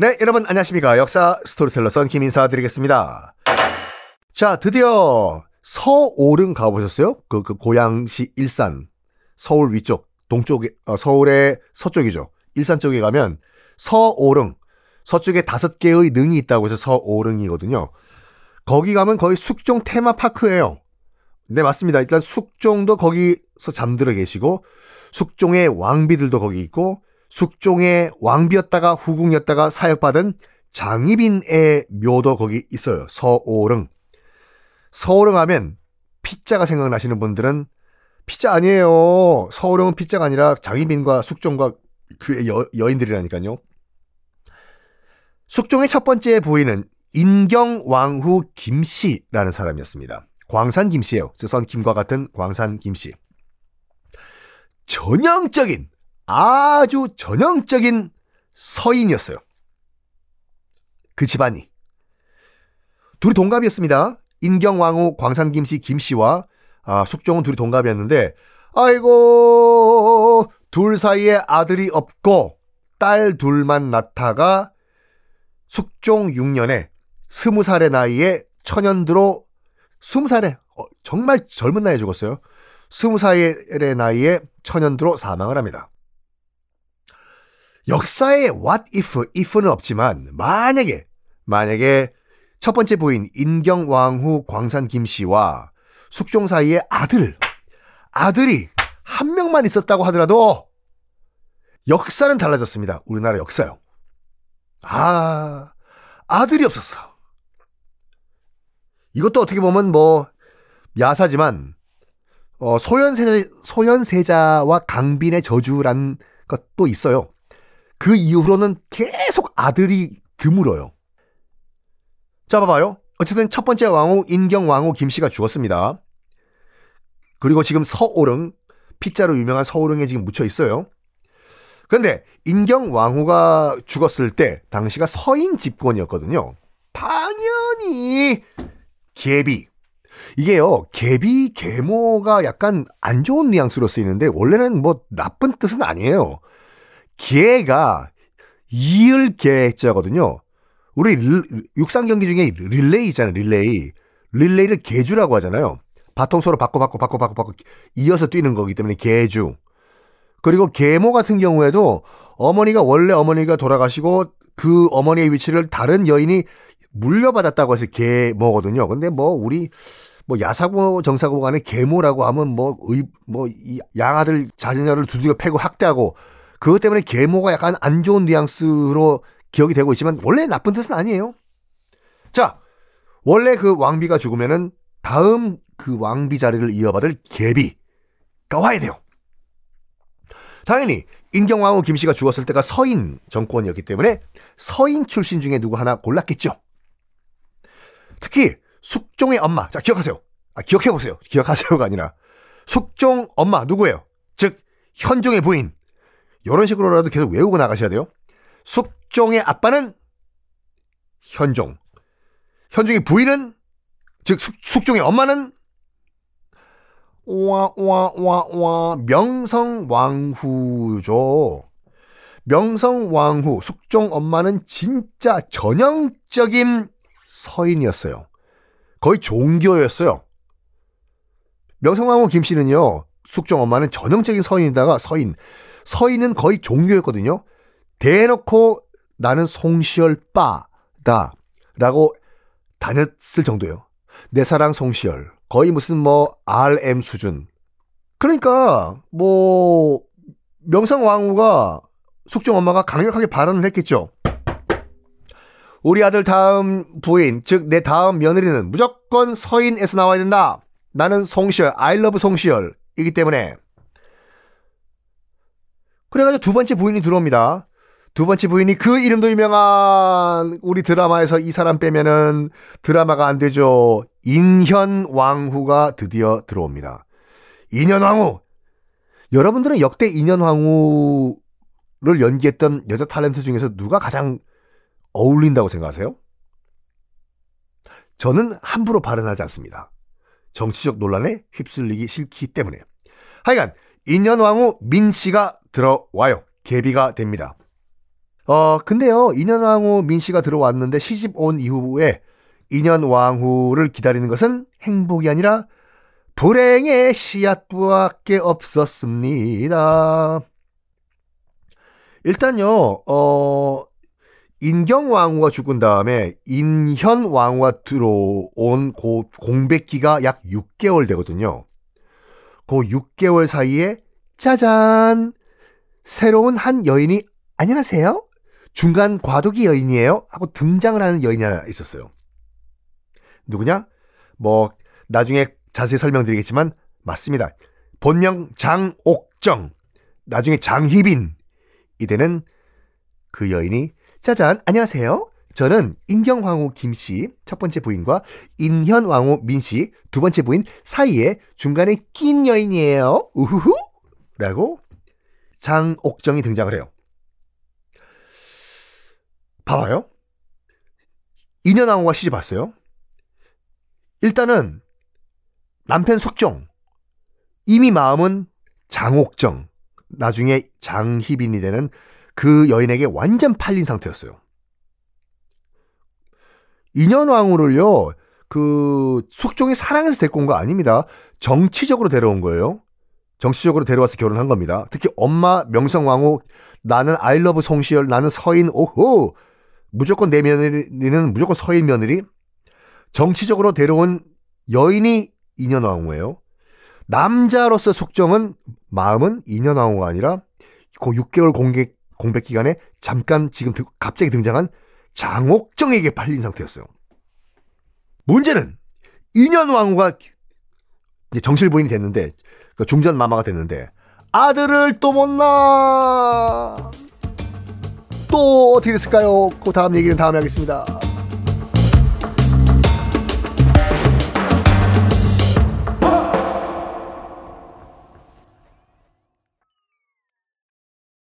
네, 여러분 안녕하십니까. 역사 스토리텔러 썬킴 인사드리겠습니다. 자, 드디어 서오릉 가보셨어요? 그, 그 고양시 일산, 서울 위쪽, 동쪽에, 어, 서울의 서쪽이죠. 일산 쪽에 가면 서오릉, 서쪽에 다섯 개의 능이 있다고 해서 서오릉이거든요. 거기 가면 거의 숙종 테마파크예요. 네, 맞습니다. 일단 숙종도 거기서 잠들어 계시고, 숙종의 왕비들도 거기 있고, 숙종의 왕비였다가 후궁이었다가 사역받은 장희빈의 묘도 거기 있어요. 서오릉. 서오릉 하면 피자가 생각나시는 분들은 피자 아니에요. 서오릉은 피자가 아니라 장희빈과 숙종과 그 여, 여인들이라니까요. 숙종의 첫 번째 부인은 인경왕후 김씨라는 사람이었습니다. 광산 김씨예요. 선 김과 같은 광산 김씨. 전형적인 아주 전형적인 서인이었어요. 그 집안이. 둘이 동갑이었습니다. 인경왕후 광산김씨 김씨와 아, 숙종은 둘이 동갑이었는데 아이고 둘 사이에 아들이 없고 딸 둘만 낳다가 숙종 6년에 스무 살의 나이에 천연두로 스무 살에 어, 정말 젊은 나이에 죽었어요. 스무 살의 나이에 천연두로 사망을 합니다. 역사에 what if, if는 없지만 만약에 만약에 첫 번째 부인 인경왕후 광산 김씨와 숙종 사이에 아들 아들이 한 명만 있었다고 하더라도 역사는 달라졌습니다. 우리나라 역사요. 아 아들이 없었어. 이것도 어떻게 보면 뭐 야사지만 어, 소현세 소현세자와 강빈의 저주란 것도 있어요. 그 이후로는 계속 아들이 드물어요. 자, 봐봐요. 어쨌든 첫 번째 왕후 인경 왕후 김씨가 죽었습니다. 그리고 지금 서오릉, 피자로 유명한 서오릉에 지금 묻혀 있어요. 그런데 인경 왕후가 죽었을 때 당시가 서인 집권이었거든요. 당연히 계비. 이게요, 계비, 계모가 약간 안 좋은 뉘앙스로 쓰이는데 원래는 뭐 나쁜 뜻은 아니에요. 개가 이을 개자거든요. 우리 육상 경기 중에 릴레이 있잖아요. 릴레이. 릴레이를 개주라고 하잖아요. 바통 서로 바꿔 바꿔 바꿔 바꿔 바꿔 이어서 뛰는 거기 때문에 개주. 그리고 계모 같은 경우에도 어머니가 원래 어머니가 돌아가시고 그 어머니의 위치를 다른 여인이 물려받았다고 해서 계모거든요. 근데 뭐 우리 뭐 야사고 정사고 간에 계모라고 하면 뭐 의뭐 양아들 자녀를 두들겨 패고 학대하고 그것 때문에 계모가 약간 안 좋은 뉘앙스로 기억이 되고 있지만 원래 나쁜 뜻은 아니에요. 자, 원래 그 왕비가 죽으면은 다음 그 왕비 자리를 이어받을 계비가 와야 돼요. 당연히 인경왕후 김씨가 죽었을 때가 서인 정권이었기 때문에 서인 출신 중에 누구 하나 골랐겠죠. 특히 숙종의 엄마. 자, 기억하세요. 아, 기억해 보세요. 기억하세요가 아니라 숙종 엄마 누구예요? 즉 현종의 부인 이런 식으로라도 계속 외우고 나가셔야 돼요. 숙종의 아빠는 현종. 현종의 부인은 즉 숙, 종의 엄마는 와와와와 명성왕후죠. 명성왕후 숙종 엄마는 진짜 전형적인 서인이었어요. 거의 종교였어요. 명성왕후 김씨는요. 숙종 엄마는 전형적인 서인이다가 서인 서인은 거의 종교였거든요. 대놓고 나는 송시열 빠다 라고 다녔을 정도예요. 내 사랑 송시열. 거의 무슨 뭐 RM 수준. 그러니까 뭐 명성왕후가 숙종 엄마가 강력하게 발언을 했겠죠. 우리 아들 다음 부인, 즉 내 다음 며느리는 무조건 서인에서 나와야 된다. 나는 송시열, 아이러브 송시열이기 때문에. 그래가지고 두 번째 부인이 들어옵니다. 두 번째 부인이 그 이름도 유명한 우리 드라마에서 이 사람 빼면은 드라마가 안 되죠. 인현 왕후가 드디어 들어옵니다. 인현 왕후! 여러분들은 역대 인현 왕후를 연기했던 여자 탤런트 중에서 누가 가장 어울린다고 생각하세요? 저는 함부로 발언하지 않습니다. 정치적 논란에 휩쓸리기 싫기 때문에. 하여간 인현왕후 민 씨가 들어와요. 계비가 됩니다. 어, 근데요, 인현왕후 민 씨가 들어왔는데 시집 온 이후에 인현왕후를 기다리는 것은 행복이 아니라 불행의 씨앗밖에 없었습니다. 일단요, 어, 인경왕후가 죽은 다음에 인현왕후가 들어온 그 공백기가 약 6개월 되거든요. 그 6개월 사이에 짜잔! 새로운 한 여인이 안녕하세요? 중간 과도기 여인이에요? 하고 등장을 하는 여인이 하나 있었어요. 누구냐? 뭐 나중에 자세히 설명드리겠지만 맞습니다. 본명 장옥정, 나중에 장희빈 이 되는 그 여인이 짜잔 안녕하세요. 저는 인경왕후 김씨 첫 번째 부인과 인현왕후 민씨 두 번째 부인 사이에 중간에 낀 여인이에요. 우후후 라고 장옥정이 등장을 해요. 봐봐요. 인현왕후가 시집 왔어요. 일단은 남편 숙종 이미 마음은 장옥정 나중에 장희빈이 되는 그 여인에게 완전 팔린 상태였어요. 인현왕후를요, 그 숙종이 사랑해서 데리고 온 거 아닙니다. 정치적으로 데려온 거예요. 정치적으로 데려와서 결혼한 겁니다. 특히 엄마 명성왕후 나는 아이러브 송시열 나는 서인 오호 무조건 내 며느리는 무조건 서인 며느리 정치적으로 데려온 여인이 인현왕후예요. 남자로서 숙종은 마음은 인현왕후가 아니라 그 6개월 공개, 공백 기간에 잠깐 지금 갑자기 등장한 장옥정에게 팔린 상태였어요. 문제는 인현 왕후가 이제 정실부인이 됐는데 그 중전 마마가 됐는데 아들을 또 못 낳아 또 어떻게 됐을까요? 그 다음 얘기는 다음에 하겠습니다.